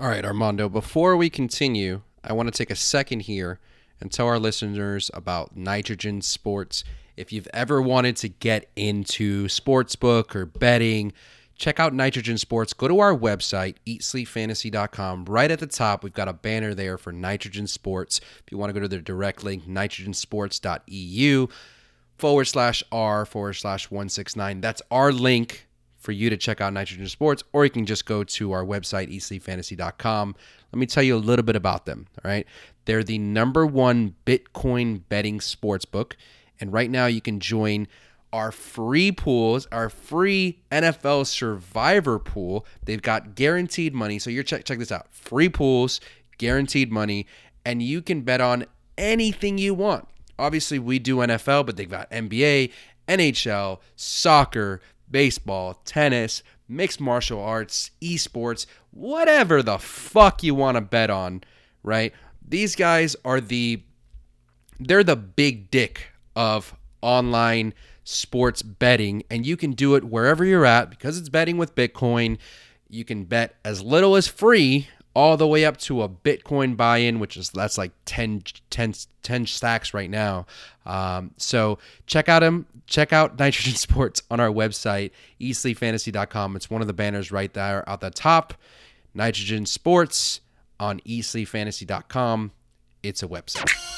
All right, Armando, before we continue, I want to take a second here and tell our listeners about Nitrogen Sports. If you've ever wanted to get into sportsbook or betting, check out Nitrogen Sports. Go to our website, eatsleepfantasy.com. Right at the top, we've got a banner there for Nitrogen Sports. If you want to go to the direct link, nitrogensports.eu forward slash R forward slash 169. That's our link for you to check out Nitrogen Sports, or you can just go to our website, eatsleepfantasy.com. Let me tell you a little bit about them. All right. They're the number one Bitcoin betting sports book. And right now you can join our free pools, our free NFL survivor pool. They've got guaranteed money. So you're check check this out. Free pools, guaranteed money, and you can bet on anything you want. Obviously, we do NFL, but they've got NBA, NHL, soccer, baseball, tennis, mixed martial arts, esports, whatever the fuck you want to bet on, right? These guys are the they're the big dick of online sports betting and you can do it wherever you're at because it's betting with Bitcoin. You can bet as little as free all the way up to a Bitcoin buy-in, which is that's like 10, 10, 10 stacks right now. Um, so check out them. Check out Nitrogen Sports on our website, eatsleepfantasy.com. It's one of the banners right there at the top. Nitrogen Sports on eatsleepfantasy.com. It's a website.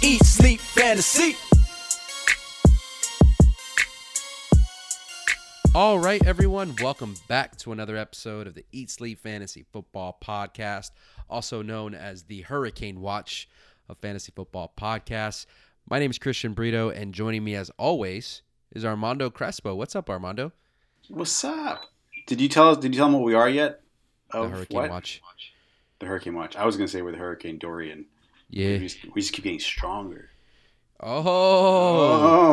Eat, Sleep, Fantasy. All right, everyone, welcome back to another episode of the Eat Sleep Fantasy Football Podcast, also known as the Hurricane Watch of Fantasy Football Podcasts. My name is Christian Brito, and joining me as always is Armando Crespo. What's up, Armando? What's up? Did you tell us? Did you tell them what we are yet? The Hurricane what? Watch. The Hurricane Watch. I was gonna say we're the Hurricane Dorian. Yeah. We just, we just keep getting stronger. Oh,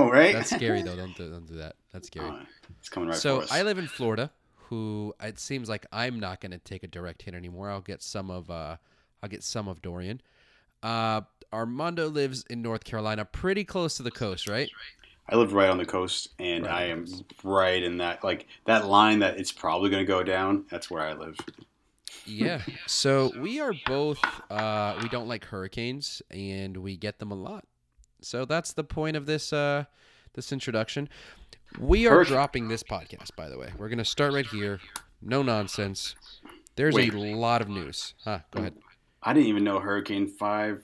Oh, right. that's scary though. Don't do, don't do that. That's scary. Oh, it's coming right so for us. I live in Florida. Who it seems like I'm not going to take a direct hit anymore. I'll get some of uh, I'll get some of Dorian. Uh, Armando lives in North Carolina, pretty close to the coast, right? I live right on the coast, and Right I am coast. right in that like that line that it's probably gonna go down. That's where I live. Yeah. So we are both uh, we don't like hurricanes, and we get them a lot. So that's the point of this uh, this introduction. We are dropping this podcast, by the way. We're gonna start right here. No nonsense. There's Wait. a lot of news. Huh? Go ahead. I didn't even know Hurricane Five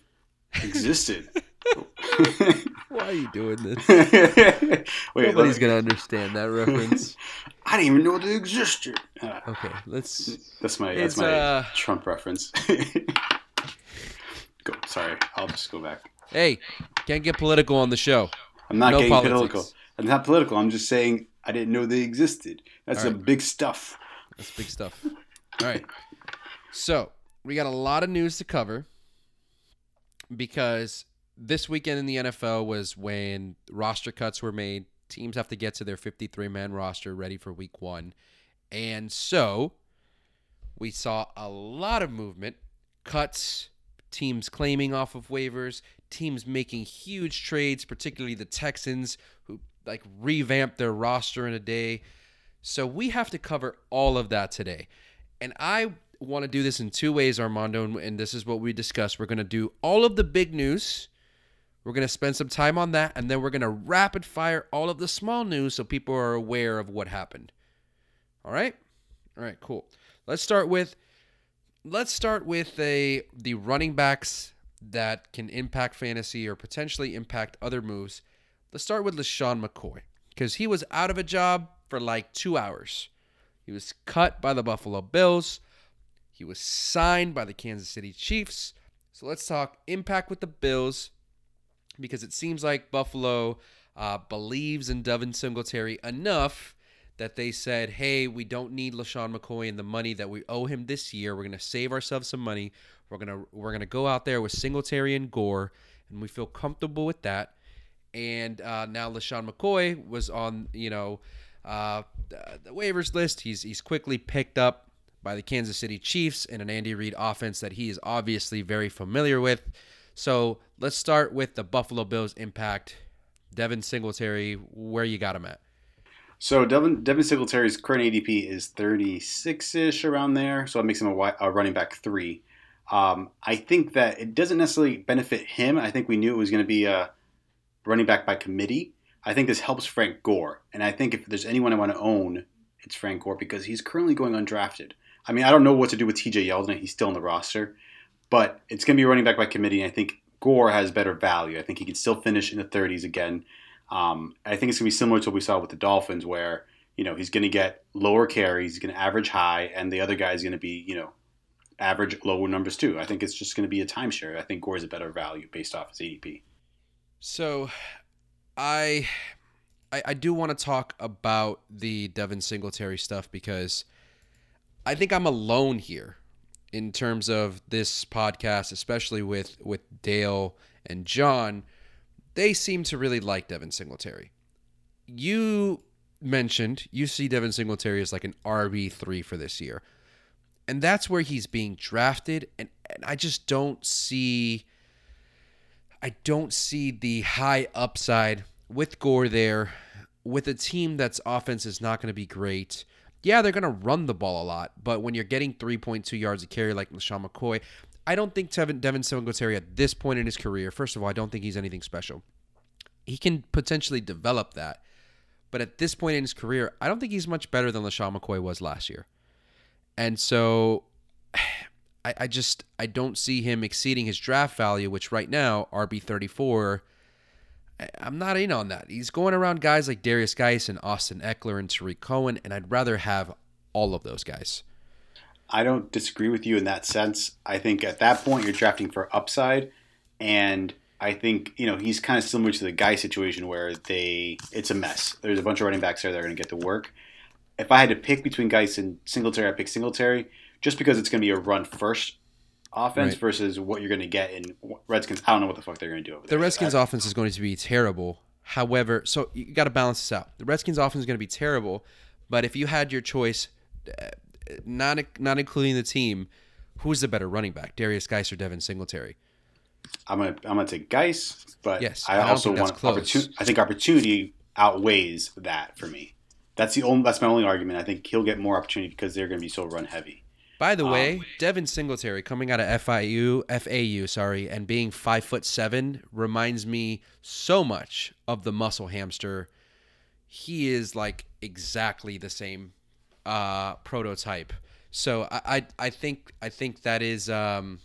existed. Why are you doing this? Wait, Nobody's let- gonna understand that reference. I didn't even know they existed. Uh, Okay, let's. that's my that's my uh, Trump reference. go. Sorry, I'll just go back. Hey, can't get political on the show. I'm not No getting politics. political. I'm not political. I'm just saying I didn't know they existed. That's All the big stuff. That's big stuff. All right. So we got a lot of news to cover because this weekend in the NFL was when roster cuts were made. Teams have to get to their 53 man roster ready for week one. And so we saw a lot of movement, cuts, teams claiming off of waivers, teams making huge trades, particularly the Texans, who like revamped their roster in a day. So we have to cover all of that today. And I want to do this in two ways, Armando, and- this is what we discussed. We're going to do all of the big news. We're going to spend some time on that, and then we're going to rapid fire all of the small news so people are aware of what happened. All right? All right, cool. Let's start with let's start with a the running backs that can impact fantasy or potentially impact other moves. Let's start with LeSean McCoy because he was out of a job for like two hours. He was cut by the Buffalo Bills. He was signed by the Kansas City Chiefs. So let's talk impact with the Bills because it seems like Buffalo uh, believes in Devin Singletary enough that they said, "Hey, we don't need LeSean McCoy and the money that we owe him this year. We're going to save ourselves some money. We're gonna we're gonna go out there with Singletary and Gore, and we feel comfortable with that." And uh, now LeSean McCoy was on, you know, uh, the waivers list. He's he's quickly picked up by the Kansas City Chiefs in an Andy Reid offense that he is obviously very familiar with. So let's start with the Buffalo Bills impact. Devin Singletary, where you got him at? So Devin, Devin Singletary's current ADP is 36-ish around there. So it makes him a, a running back three. Um, I think that it doesn't necessarily benefit him. I think we knew it was going to be a running back by committee. I think this helps Frank Gore. And I think if there's anyone I want to own, it's Frank Gore because he's currently going undrafted. I mean, I don't know what to do with TJ Yeldon. He's still in the roster. But it's going to be running back by committee. And I think Gore has better value. I think he can still finish in the 30s again. Um, I think it's going to be similar to what we saw with the Dolphins, where you know he's going to get lower carries, he's going to average high, and the other guy is going to be you know average lower numbers too. I think it's just going to be a timeshare. I think Gore is a better value based off his ADP. So, I, I, I do want to talk about the Devin Singletary stuff because I think I'm alone here in terms of this podcast, especially with with Dale and John. They seem to really like Devin Singletary. You mentioned you see Devin Singletary as like an RB three for this year, and that's where he's being drafted. And, and I just don't see. I don't see the high upside with Gore there, with a team that's offense is not going to be great. Yeah, they're going to run the ball a lot, but when you're getting 3.2 yards a carry like LeSean McCoy, I don't think Devin, Devin Singletary at this point in his career, first of all, I don't think he's anything special. He can potentially develop that, but at this point in his career, I don't think he's much better than LeSean McCoy was last year. And so I, I just I don't see him exceeding his draft value, which right now, RB thirty four I'm not in on that. He's going around guys like Darius Guice and Austin Ekeler and Tarik Cohen, and I'd rather have all of those guys. I don't disagree with you in that sense. I think at that point you're drafting for upside, and I think you know he's kind of similar to the guy situation where they it's a mess. There's a bunch of running backs there that are going to get the work. If I had to pick between Guice and Singletary, I pick Singletary just because it's going to be a run first offense Right. versus what you're going to get in Redskins. I don't know what the fuck they're going to do over there. The Redskins I- offense is going to be terrible. However, so you got to balance this out. The Redskins offense is going to be terrible, but if you had your choice, uh, not not including the team, who's the better running back, Darius Guice or Devin Singletary? I'm gonna I'm gonna take Guice, but Yes, I I also want opportunity. I think opportunity outweighs that for me. That's the only. That's my only argument. I think he'll get more opportunity because they're going to be so run heavy. By the Um, way, Devin Singletary coming out of FIU, FAU, sorry, and being five foot seven reminds me so much of the muscle hamster. He is like exactly the same uh, prototype. So I, I I think I think that is um,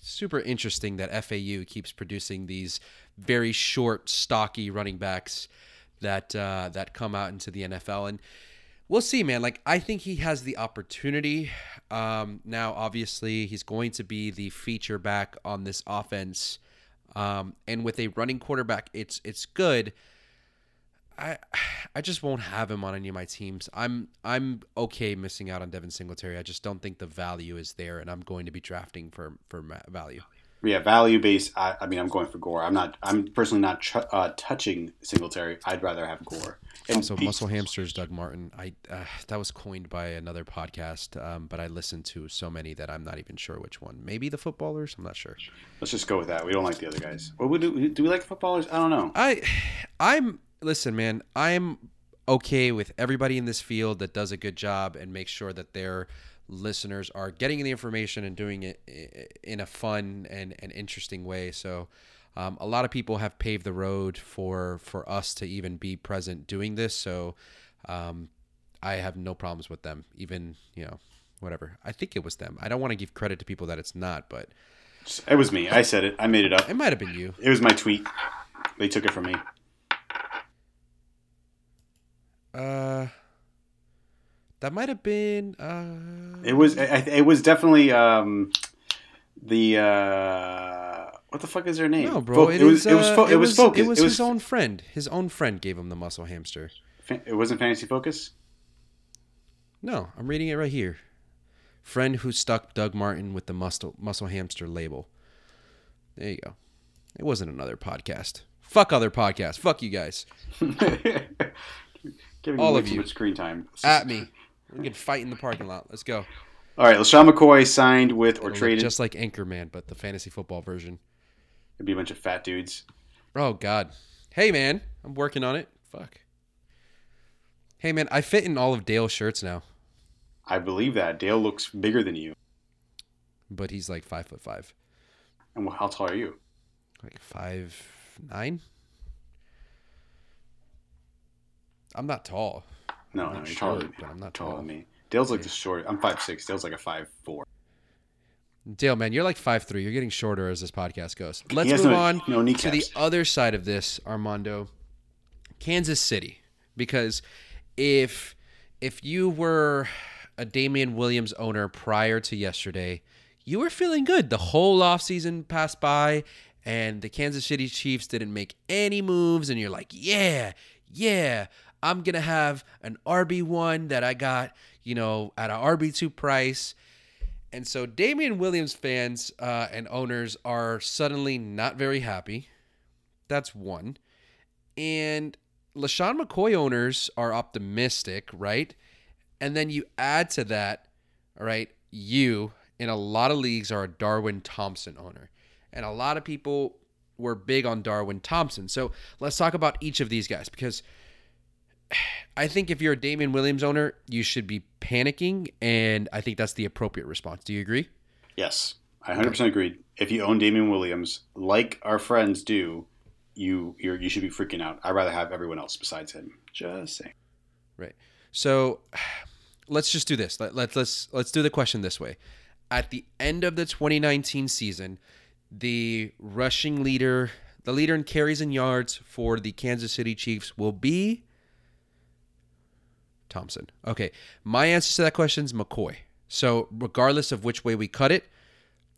super interesting that FAU keeps producing these very short, stocky running backs that uh, that come out into the NFL and we'll see, man. Like I think he has the opportunity. Um, now, obviously, he's going to be the feature back on this offense, um, and with a running quarterback, it's it's good. I I just won't have him on any of my teams. I'm I'm okay missing out on Devin Singletary. I just don't think the value is there, and I'm going to be drafting for for value. Yeah, value based. I, I mean, I'm going for Gore. I'm not. I'm personally not ch- uh, touching Singletary. I'd rather have Gore. And Also, muscle hamsters, Doug Martin. I uh, that was coined by another podcast, um, but I listened to so many that I'm not even sure which one. Maybe the footballers. I'm not sure. Let's just go with that. We don't like the other guys. What we do? Do we like footballers? I don't know. I, I'm listen, man. I'm okay with everybody in this field that does a good job and makes sure that their listeners are getting the information and doing it in a fun and, and interesting way. So, um, a lot of people have paved the road for for us to even be present doing this. So, um, I have no problems with them. Even you know, whatever. I think it was them. I don't want to give credit to people that it's not, but It was me. I said it. I made it up. it might have been you. It was my tweet. They took it from me. Uh, that might have been. Uh, It was. It was definitely um, the. Uh, what the fuck is her name? No, bro. Fo- it, it was. is, it was. uh, Fo- it was focus. It was his own friend. His own friend gave him the muscle hamster. It wasn't fantasy focus. No, I'm reading it right here. Friend who stuck Doug Martin with the muscle muscle hamster label. There you go. It wasn't another podcast. Fuck other podcasts. Fuck you guys. All of you. screen time. At me. We can fight in the parking lot. Let's go. All right, LeSean McCoy signed with or It'll traded. just like Anchorman, but the fantasy football version. It'd be a bunch of fat dudes. Oh God. Hey man, I'm working on it. Fuck. Hey man, I fit in all of Dale's shirts now, I believe that Dale looks bigger than you. but he's like five foot five, And how tall are you? like five nine. I'm not tall. No, I'm no, you're taller short, than but I'm not taller tall. than me. Dale's like the short. I'm five six. Dale's like a five four. Dale, man, you're like five three. You're getting shorter as this podcast goes. Let's move no- on no to the other side of this, Armando. Kansas City, because if if you were a Damien Williams owner prior to yesterday, you were feeling good. The whole offseason passed by, and the Kansas City Chiefs didn't make any moves, and you're like, yeah, yeah, I'm gonna have an RB one that I got, you know, at an RB two price. And so Damien Williams fans uh, and owners are suddenly not very happy. That's one. And LeSean McCoy owners are optimistic, right? And then you add to that, all right, you in a lot of leagues are a Darwin Thompson owner. And a lot of people were big on Darwin Thompson. So let's talk about each of these guys because I think if you're a Damien Williams owner, you should be panicking, and I think that's the appropriate response. Do you agree? Yes, I 100% agreed. If you own Damien Williams, like our friends do, you you're, you should be freaking out. I'd rather have everyone else besides him. Just saying. Right. So let's just do this. Let, let, let's let's do the question this way. At the end of the 2019 season, the rushing leader, the leader in carries and yards for the Kansas City Chiefs will be Thompson. Okay. My answer to that question is McCoy. So regardless of which way we cut it,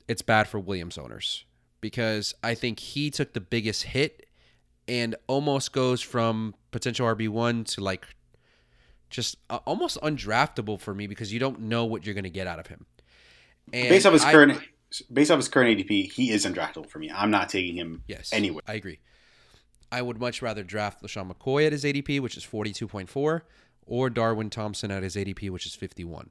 it's bad for Williams owners because I think he took the biggest hit and almost goes from potential RB1 to like just uh, almost undraftable for me because you don't know what you're going to get out of him. And based off his I- current based off his current ADP, he is undraftable for me. I'm not taking him Yes. anywhere. I agree. I would much rather draft LeSean McCoy at his ADP, which is 42.4, or Darwin Thompson at his ADP, which is 51.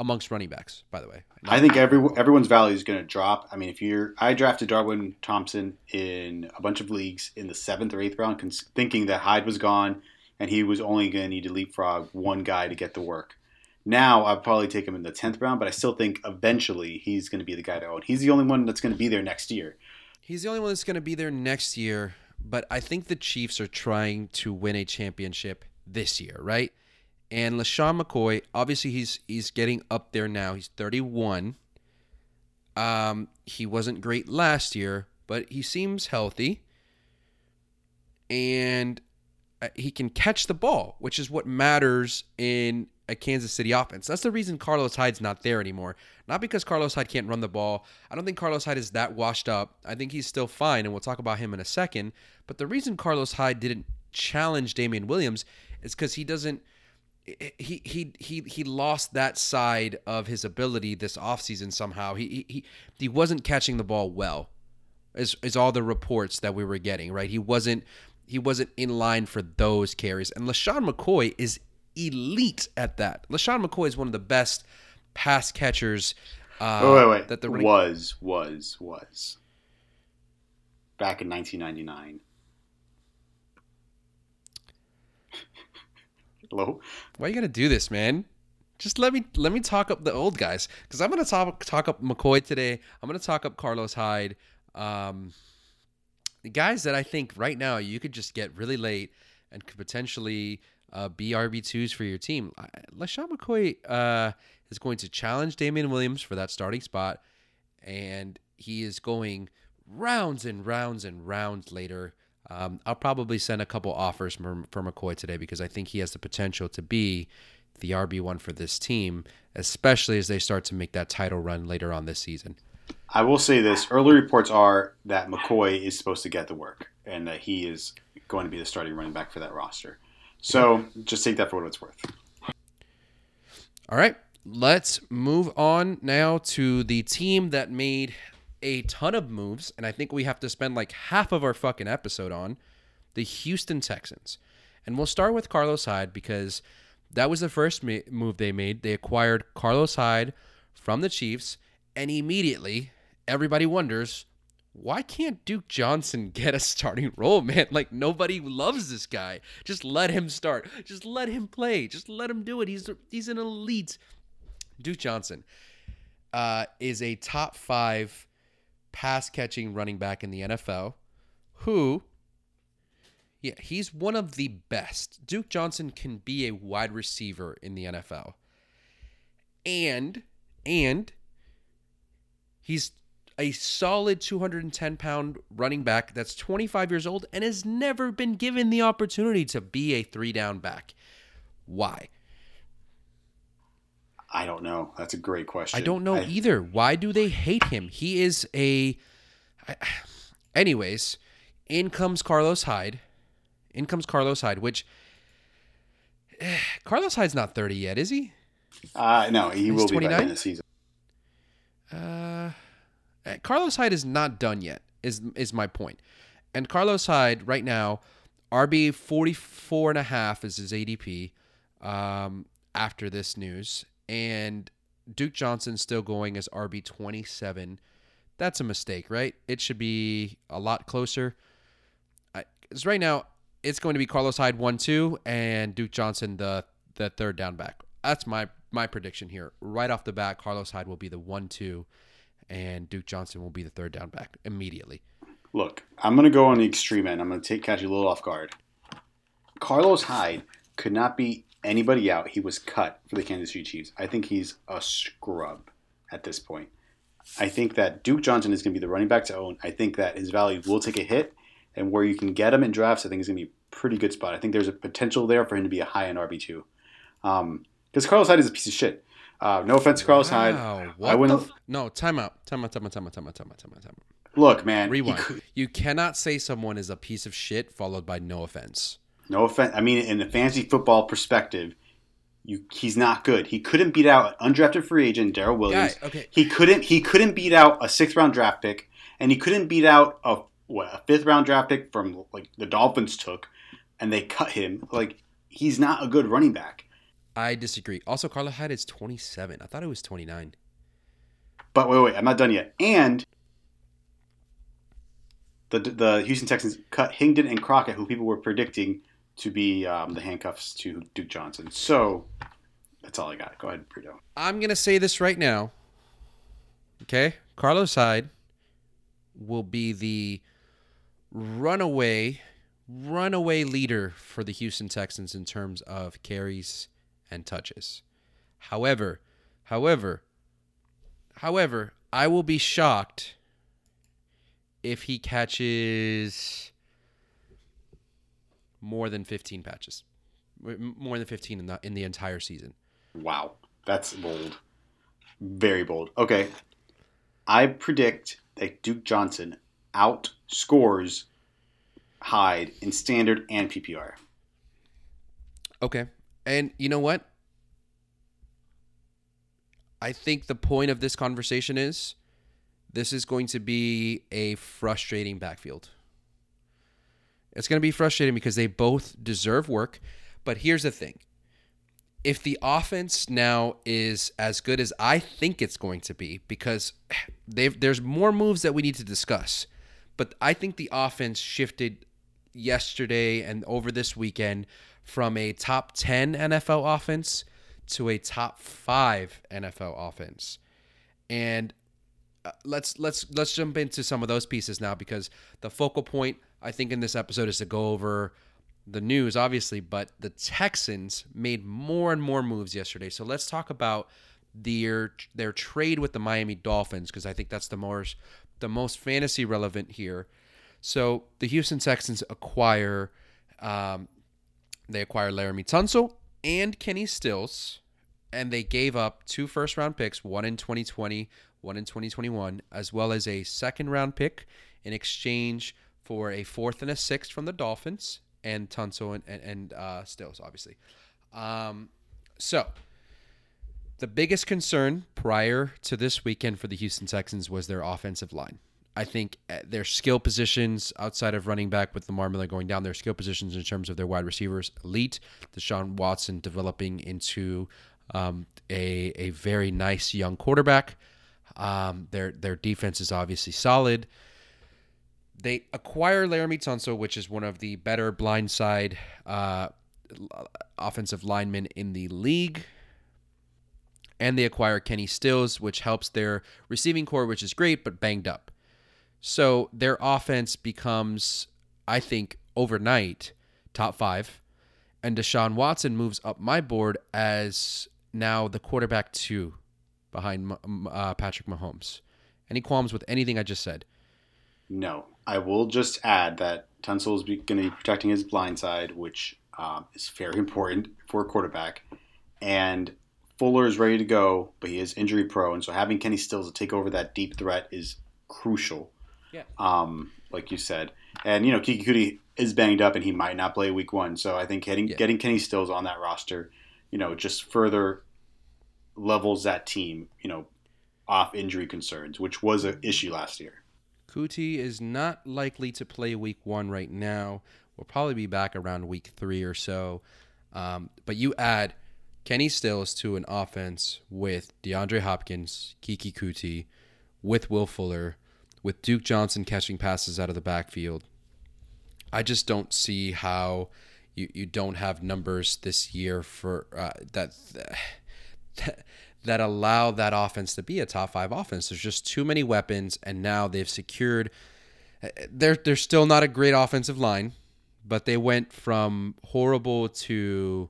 Amongst running backs, by the way. I think every everyone's value is going to drop. I mean, if you're, I drafted Darwin Thompson in a bunch of leagues in the seventh or eighth round, cons- thinking that Hyde was gone and he was only going to need to leapfrog one guy to get the work. Now I'd probably take him in the tenth round, but I still think eventually he's going to be the guy to own. He's the only one that's going to be there next year. He's the only one that's going to be there next year, but I think the Chiefs are trying to win a championship this year, right? And LeSean McCoy, obviously he's he's getting up there now. He's 31. Um, he wasn't great last year, but he seems healthy. And uh, he can catch the ball, which is what matters in a Kansas City offense. That's the reason Carlos Hyde's not there anymore. Not because Carlos Hyde can't run the ball. I don't think Carlos Hyde is that washed up. I think he's still fine, and we'll talk about him in a second. But the reason Carlos Hyde didn't challenge Damien Williams is because he doesn't. He he he he lost that side of his ability this offseason somehow. He he he wasn't catching the ball well. Is is all the reports that we were getting, right? He wasn't he wasn't in line for those carries. And LeSean McCoy is elite at that. LeSean McCoy is one of the best pass catchers. Uh, Oh wait, wait, That the was was was back in 1999. Hello. why are you gonna do this, man? Just let me let me talk up the old guys because I'm gonna talk talk up McCoy today. I'm gonna talk up Carlos Hyde. Um, the guys that I think right now you could just get really late and could potentially uh, be RB twos for your team. LeSean McCoy uh, is going to challenge Damien Williams for that starting spot, and he is going rounds and rounds and rounds later. Um, I'll probably send a couple offers for, for McCoy today because I think he has the potential to be the RB one for this team, especially as they start to make that title run later on this season. I will say this: early reports are that McCoy is supposed to get the work, and that he is going to be the starting running back for that roster. So just take that for what it's worth. All right, let's move on now to the team that made a ton of moves, and I think we have to spend like half of our fucking episode on the Houston Texans. And we'll start with Carlos Hyde because that was the first move they made. They acquired Carlos Hyde from the Chiefs, and immediately everybody wonders why can't Duke Johnson get a starting role, man? Like nobody loves this guy. Just let him start. Just let him play. Just let him do it. He's he's an elite. Duke Johnson uh, is a top five pass catching running back in the NFL. Who? Yeah, he's one of the best. Duke Johnson can be a wide receiver in the NFL. And and he's a solid 210 pound running back that's 25 years old and has never been given the opportunity to be a three down back. Why? I don't know. That's a great question. I don't know either. Why do they hate him? He is a. Anyways, in comes Carlos Hyde. In comes Carlos Hyde, which. Carlos Hyde's not 30 yet, is he? Uh, no, he He's will be by the 29? end of the season. Uh, Carlos Hyde is not done yet. Is is my point. And Carlos Hyde right now, RB 44 and a half is his ADP um, after this news, and Duke Johnson still going as RB 27. That's a mistake, right? It should be a lot closer. Because right now it's going to be Carlos Hyde one two and Duke Johnson the the third down back. That's my my prediction here. Right off the bat, Carlos Hyde will be the one two, and Duke Johnson will be the third down back immediately. Look, I'm going to go on the extreme end. I'm going to take catch you a little off guard. Carlos Hyde could not beat anybody out. He was cut for the Kansas City Chiefs. I think he's a scrub at this point. I think that Duke Johnson is going to be the running back to own. I think that his value will take a hit, and where you can get him in drafts, I think is going to be a pretty good spot. I think there's a potential there for him to be a high end RB two, because Carlos Hyde is a piece of shit. Uh, no offense to Carlos Hyde. Wow, I what the wouldn't f- no time out, time out, time out, time out, time out, time out, time out, time out. look, man. Rewind. could- You cannot say someone is a piece of shit followed by no offense. No offense. I mean, in a fantasy football perspective, you he's not good. He couldn't beat out an undrafted free agent Darrel Williams. Guy, okay. He couldn't. He couldn't beat out a sixth round draft pick, and he couldn't beat out a what a fifth round draft pick from like the Dolphins took, and they cut him. Like he's not a good running back. I disagree. Also, Carlos Hyde is 27. I thought it was 29. But wait, wait, I'm not done yet. And the the Houston Texans cut Higdon and Crockett, who people were predicting to be um, the handcuffs to Duke Johnson. So that's all I got. Go ahead, Brito. I'm going to say this right now. Okay? Carlos Hyde will be the runaway runaway leader for the Houston Texans in terms of carries and touches. However, however, however, I will be shocked if he catches more than 15 patches. More than 15 in the in the entire season. Wow, that's bold. Very bold. Okay. I predict that Duke Johnson outscores Hyde in standard and PPR. Okay. And you know what? I think the point of this conversation is this is going to be a frustrating backfield. It's going to be frustrating because they both deserve work. But here's the thing if the offense now is as good as I think it's going to be, because there's more moves that we need to discuss, but I think the offense shifted yesterday and over this weekend from a top 10 NFL offense to a top 5 NFL offense. And uh, let's let's let's jump into some of those pieces now because the focal point I think in this episode is to go over the news obviously but the Texans made more and more moves yesterday. So let's talk about their their trade with the Miami Dolphins because I think that's the most the most fantasy relevant here. So the Houston Texans acquire um, they acquire Laremy Tunsil and Kenny Stills and they gave up two first round picks, one in 2020, one in 2021, as well as a second round pick in exchange for a fourth and a sixth from the Dolphins and Tunsil and, and, and uh, Stills, obviously. Um, so The biggest concern prior to this weekend for the Houston Texans was their offensive line. I think uh, their skill positions outside of running back with Lamar Miller going down, their skill positions in terms of their wide receivers, elite. Deshaun Watson developing into um, a, a very nice young quarterback. Um, their their defense is obviously solid. They acquire Laremy Tunsil, which is one of the better blindside uh, offensive linemen in the league. And they acquire Kenny Stills, which helps their receiving corps, which is great, but banged up. So their offense becomes, I think, overnight top five. And Deshaun Watson moves up my board as now the quarterback two behind uh, Patrick Mahomes. Any qualms with anything I just said? No. I will just add that Tunsil is going to be protecting his blind side, which um, is very important for a quarterback. And Fuller is ready to go, but he is injury prone. And so having Kenny Stills to take over that deep threat is crucial. Yeah. Um, like you said, and you know Keke Coutee is banged up and he might not play week one. So I think getting yeah. getting Kenny Stills on that roster, you know, just further levels that team, you know, off injury concerns, which was an issue last year. Coutee is not likely to play week one right now. We'll probably be back around week three or so. Um, but you add Kenny Stills to an offense with DeAndre Hopkins, Keke Coutee, with Will Fuller, with Duke Johnson catching passes out of the backfield. I just don't see how you, you don't have numbers this year for uh, that, that that allow that offense to be a top five offense. There's just too many weapons, and now they've secured. They're they're still not a great offensive line, but they went from horrible to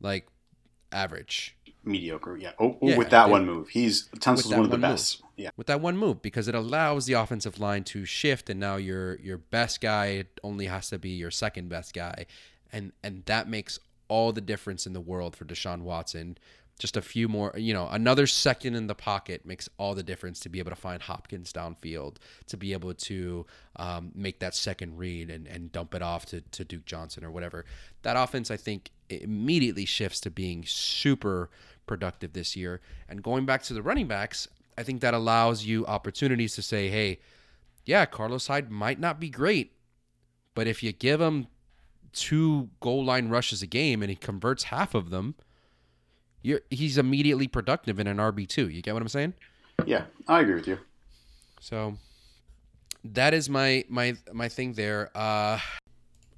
like average mediocre. Yeah. Oh, yeah, with that one move, he's Tunsil's one of the best. Move. Yeah. With that one move, because it allows the offensive line to shift, and now your your best guy only has to be your second best guy, and and that makes all the difference in the world for Deshaun Watson. Just a few more, you know, another second in the pocket makes all the difference to be able to find Hopkins downfield, to be able to um, make that second read and, and dump it off to, to Duke Johnson or whatever. That offense, I think, immediately shifts to being super productive this year. And going back to the running backs, I think that allows you opportunities to say, hey, yeah, Carlos Hyde might not be great, but if you give him two goal line rushes a game and he converts half of them, you're, he's immediately productive in an RB two. You get what I'm saying? Yeah, I agree with you. So that is my my my thing there. Uh,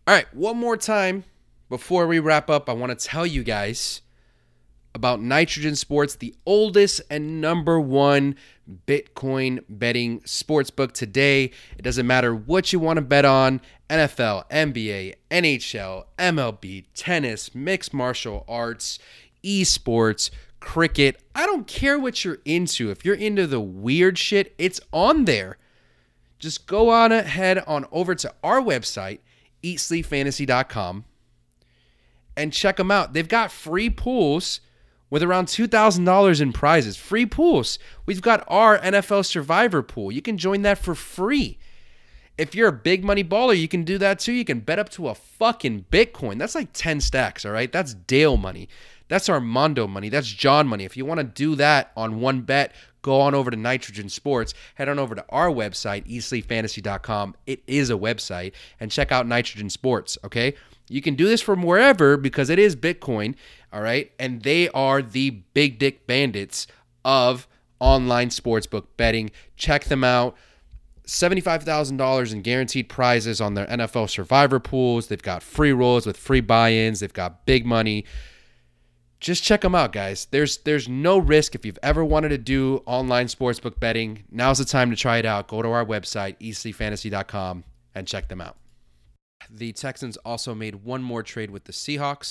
all right, one more time before we wrap up, I want to tell you guys about Nitrogen Sports, the oldest and number one Bitcoin betting sportsbook today. It doesn't matter what you want to bet on NFL, NBA, NHL, MLB, tennis, mixed martial arts, esports, cricket. I don't care what you're into. If you're into the weird shit, it's on there. Just go on ahead on over to our website, eatsleepfantasy.com, and check them out. They've got free pools with around $2,000 in prizes. Free pools. We've got our NFL Survivor pool. You can join that for free. If you're a big money baller, you can do that too. You can bet up to a fucking Bitcoin. That's like 10 stacks, all right? That's Dale money. That's Armando money. That's John money. If you want to do that on one bet, go on over to Nitrogen Sports. Head on over to our website, eatsleepfantasy.com. It is a website. And check out Nitrogen Sports, okay? You can do this from wherever because it is Bitcoin, all right? And they are the big dick bandits of online sportsbook betting. Check them out. $75,000 in guaranteed prizes on their NFL survivor pools. They've got free rolls with free buy ins. They've got big money. Just check them out, guys. There's there's no risk if you've ever wanted to do online sportsbook betting. Now's the time to try it out. Go to our website, eatsleepfantasy.com, and check them out. The Texans also made one more trade with the Seahawks.